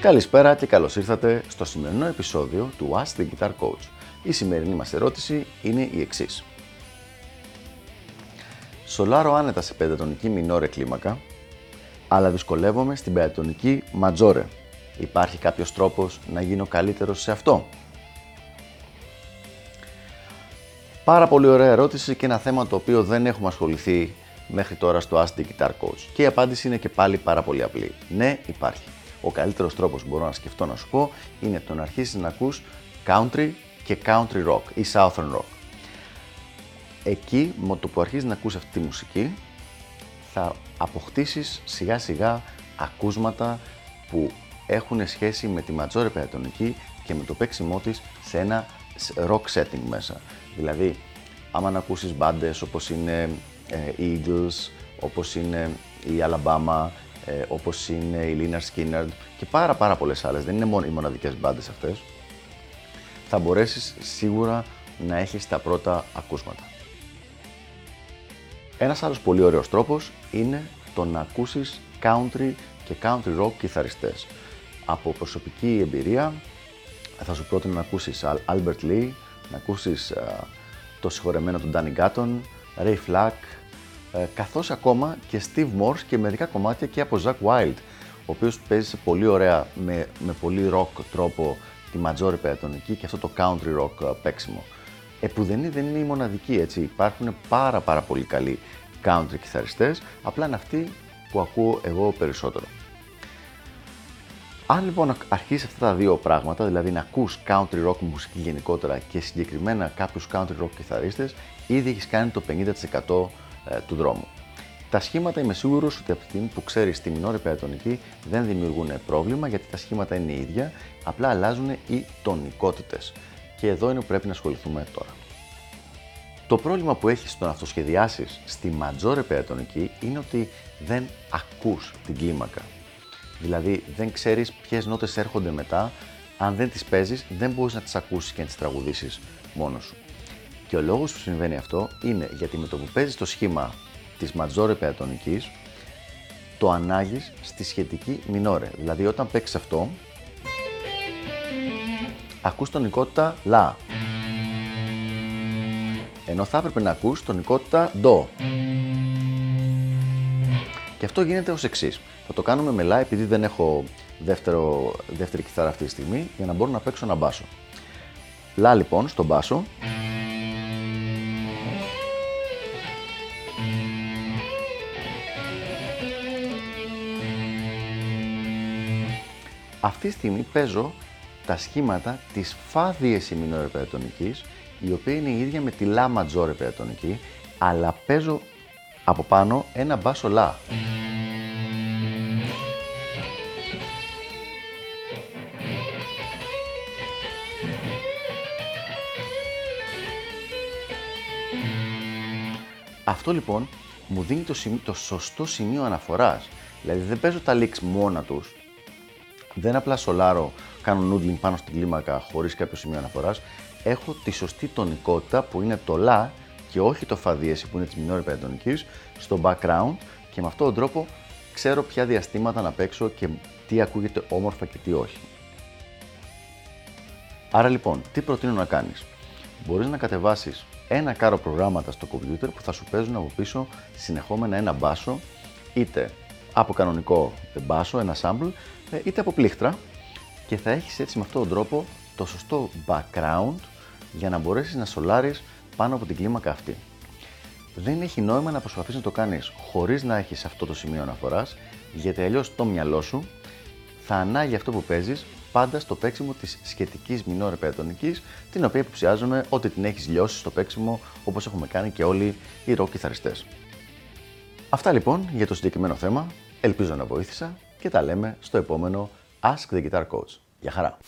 Καλησπέρα και καλώς ήρθατε στο σημερινό επεισόδιο του Ask the Guitar Coach. Η σημερινή μας ερώτηση είναι η εξής. Σολάρω άνετα σε πεντατονική μινόρε κλίμακα, αλλά δυσκολεύομαι στην πεντατονική ματζόρε. Υπάρχει κάποιος τρόπος να γίνω καλύτερος σε αυτό; Πάρα πολύ ωραία ερώτηση και ένα θέμα το οποίο δεν έχουμε ασχοληθεί μέχρι τώρα στο Ask the Guitar Coach. Και η απάντηση είναι και πάλι πάρα πολύ απλή. Ναι, υπάρχει. Ο καλύτερος τρόπος που μπορώ να σκεφτώ να σου πω είναι το να αρχίσεις να ακούς country και country rock ή southern rock. Εκεί, με το που αρχίζεις να ακούς αυτή τη μουσική, θα αποκτήσεις σιγά σιγά ακούσματα που έχουν σχέση με τη ματζόρε πεντατονική και με το παίξιμό της σε ένα rock setting μέσα. Δηλαδή, άμα να ακούσεις μπάντες όπως είναι ε, Eagles, όπως είναι η Alabama, ε, όπως είναι η Lina Skinner και πάρα πάρα πολλές άλλες, δεν είναι μόνο οι μοναδικές μπάντες αυτές, θα μπορέσεις σίγουρα να έχεις τα πρώτα ακούσματα. Ένας άλλος πολύ ωραίος τρόπος είναι το να ακούσεις country και country rock κιθαριστές. Από προσωπική εμπειρία θα σου πρότεινα να ακούσεις Albert Lee, να ακούσεις το συγχωρεμένο του Danny Gatton, Ray Flack, ε, καθώς ακόμα και Steve Morse και μερικά κομμάτια και από Zack Wild, ο οποίος παίζει σε πολύ ωραία, με, με πολύ rock τρόπο τη Majority πεντατονική και αυτό το country rock ε, παίξιμο. Επουδενή δεν είναι η μοναδική, έτσι. Υπάρχουν πάρα πάρα πολύ καλοί country κιθαριστές, απλά είναι αυτοί που ακούω εγώ περισσότερο. Αν λοιπόν αρχίσεις αυτά τα δύο πράγματα, δηλαδή να ακούς country rock μουσική γενικότερα και συγκεκριμένα κάποιους country rock κιθαρίστες, ήδη έχεις κάνει το 50% ε, του δρόμου. Τα σχήματα είμαι σίγουρος ότι από τη στιγμή που ξέρεις τη μινόρε πεατονική δεν δημιουργούν πρόβλημα γιατί τα σχήματα είναι ίδια, απλά αλλάζουν οι τονικότητες. Και εδώ είναι που πρέπει να ασχοληθούμε τώρα. Το πρόβλημα που έχεις στο να αυτοσχεδιάσεις στη ματζόρε πεατονική είναι ότι δεν ακούς την κλίμακα. Δηλαδή δεν ξέρεις ποιες νότες έρχονται μετά, αν δεν τις παίζεις, δεν μπορείς να τις ακούσεις και να τις τραγουδήσεις μόνος σου. Και ο λόγος που συμβαίνει αυτό είναι γιατί με το που παίζεις το σχήμα της ματζόρε πεατονικής, το ανάγεις στη σχετική μινόρε. Δηλαδή όταν παίξεις αυτό, ακούς τονικότητα λα. Ενώ θα έπρεπε να ακούς τονικότητα ντο. Και αυτό γίνεται ως εξής. Θα το κάνουμε με λα επειδή δεν έχω δεύτερο, δεύτερη κιθάρα αυτή τη στιγμή για να μπορώ να παίξω ένα μπάσο. Λα λοιπόν στον μπάσο. Αυτή τη στιγμή παίζω τα σχήματα της φα δίεση μινόρε πεντατονικής, η οποία είναι η ίδια με τη λα ματζόρε πεντατονική, αλλά παίζω από πάνω ένα μπάσο λα. Αυτό λοιπόν μου δίνει το, το σωστό σημείο αναφοράς. Δηλαδή δεν παίζω τα licks μόνα τους, δεν απλά σολάρω, κάνω noodling πάνω στην κλίμακα χωρίς κάποιο σημείο αναφοράς, έχω τη σωστή τονικότητα που είναι το λα και όχι το φαδίεση που είναι της μινόρη πεντατονικής στο background και με αυτόν τον τρόπο ξέρω ποια διαστήματα να παίξω και τι ακούγεται όμορφα και τι όχι. Άρα λοιπόν, τι προτείνω να κάνεις; Μπορείς να κατεβάσεις ένα κάρο προγράμματα στο κομπιούτερ που θα σου παίζουν από πίσω συνεχόμενα ένα μπάσο, είτε από κανονικό μπάσο, ένα sample, ε, είτε από πλήκτρα και θα έχεις έτσι με αυτόν τον τρόπο το σωστό background για να μπορέσεις να σολάρεις πάνω από την κλίμακα αυτή. Δεν έχει νόημα να προσπαθείς να το κάνεις χωρίς να έχεις αυτό το σημείο αναφοράς, γιατί αλλιώς το μυαλό σου θα ανάγει αυτό που παίζεις πάντα στο παίξιμο της σχετικής μινόρε πεντατονικής, την οποία υποψιάζομαι ότι την έχεις λιώσει στο παίξιμο όπως έχουμε κάνει και όλοι οι rock κιθαριστές. Αυτά λοιπόν για το συγκεκριμένο θέμα. Ελπίζω να βοήθησα και τα λέμε στο επόμενο Ask the Guitar Coach. Γεια χαρά!